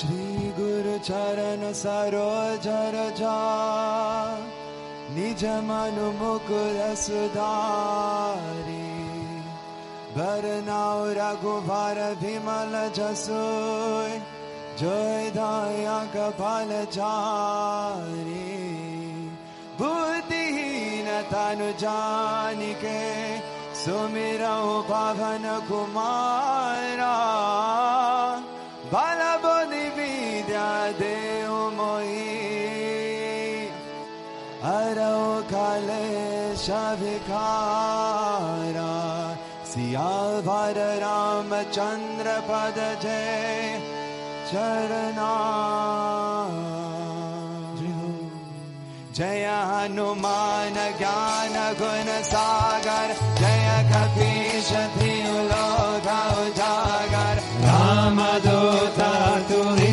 श्री गुरु चरण सरोज रजा निज मनु मुकुर सुधारी। बरनाउ रघुबर विमल जसो जय दया कपाल चारी बुद्धिहीन तनु जानिके सुमिरौ पवन कुमारा। बल बुद्धि विद्या देव मोही अरौ काले शभिकारा सियावर रामचंद्र पद जय चरना जय हनुमान ज्ञान गुण सागर, जय कपीश लोक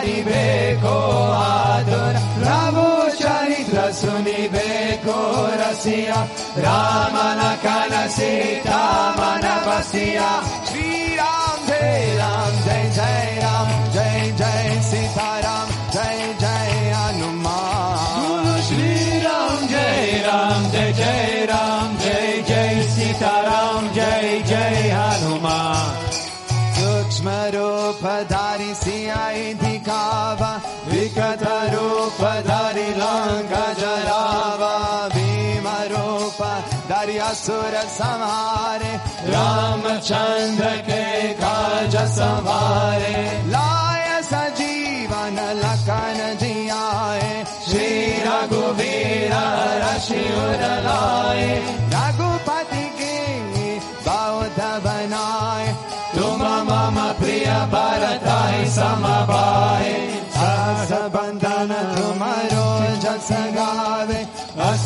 Aribeko Adon Ramo Charitra Sunibeko Rasia Ramana Kanasita Manapasya Sri Ram रूप धारी जरावा भीम रूप धारी असुर संहारे रामचंद्र के काज संवारे लाय सजीवन लखन जियाए श्री रघुवीर रशिवर लाए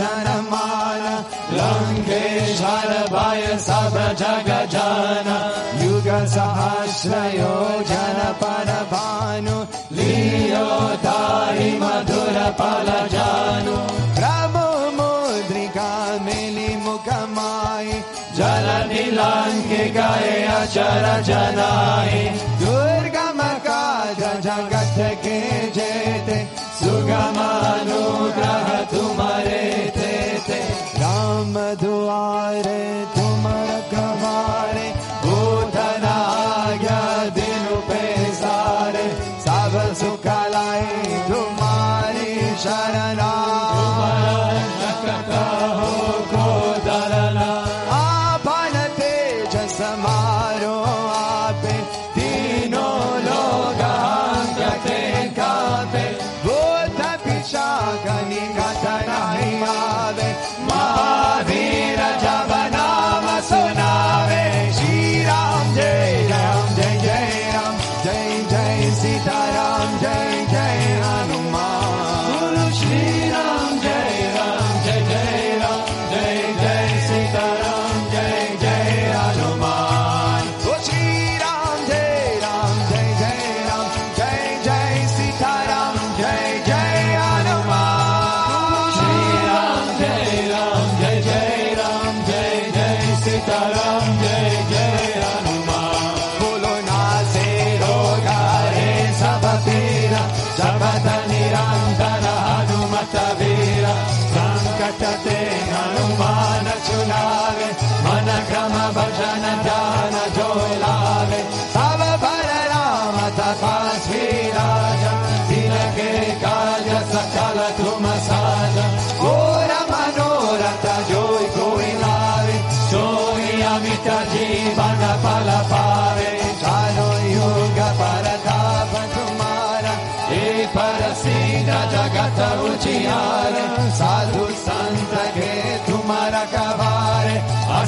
विभीषण माना लंकेश्वर भय सब जग जाना युग सहस्रयो पर भानु लियो ताई मधुर पल जानु प्रभु मुद्रिका मिली मुख माई जल नीलांके गए अचर जनाए दुर्गम काज जगत के जेते सुगम Kani Katana.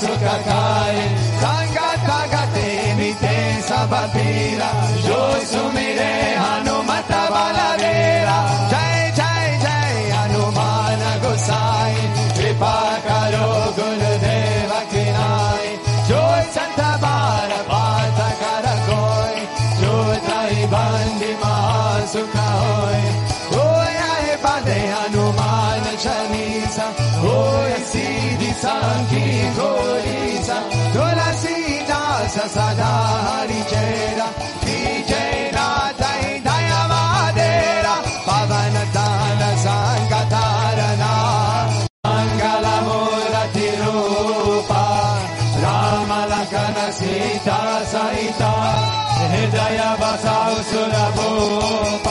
Sukakai, Sangata Gatemi, Tensa Papira, Joy Sumire. čanica, hoja sidica, kikorica, tulasita sa sada haričera, tičera taj daja vadera, pavana dana sangatarana, mangala mora tirupa, rama lakana sita saita, hridaya basau surabupa,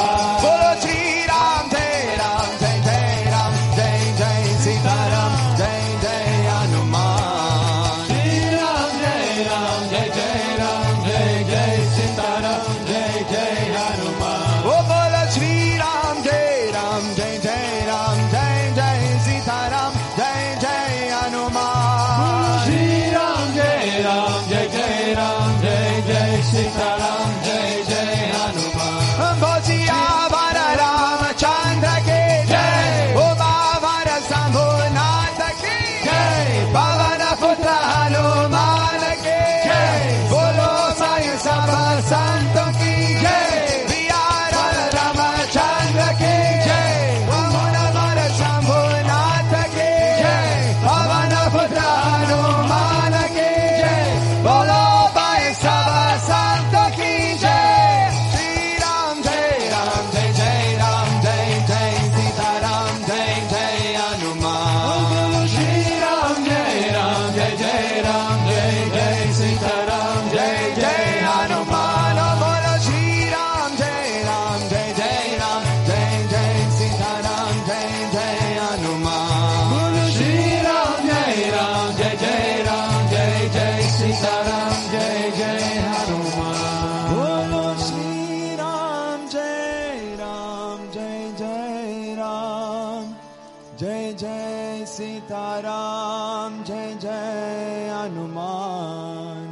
जय जय सीताराम जय जय हनुमान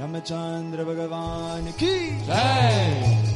रामचंद्र भगवान की जय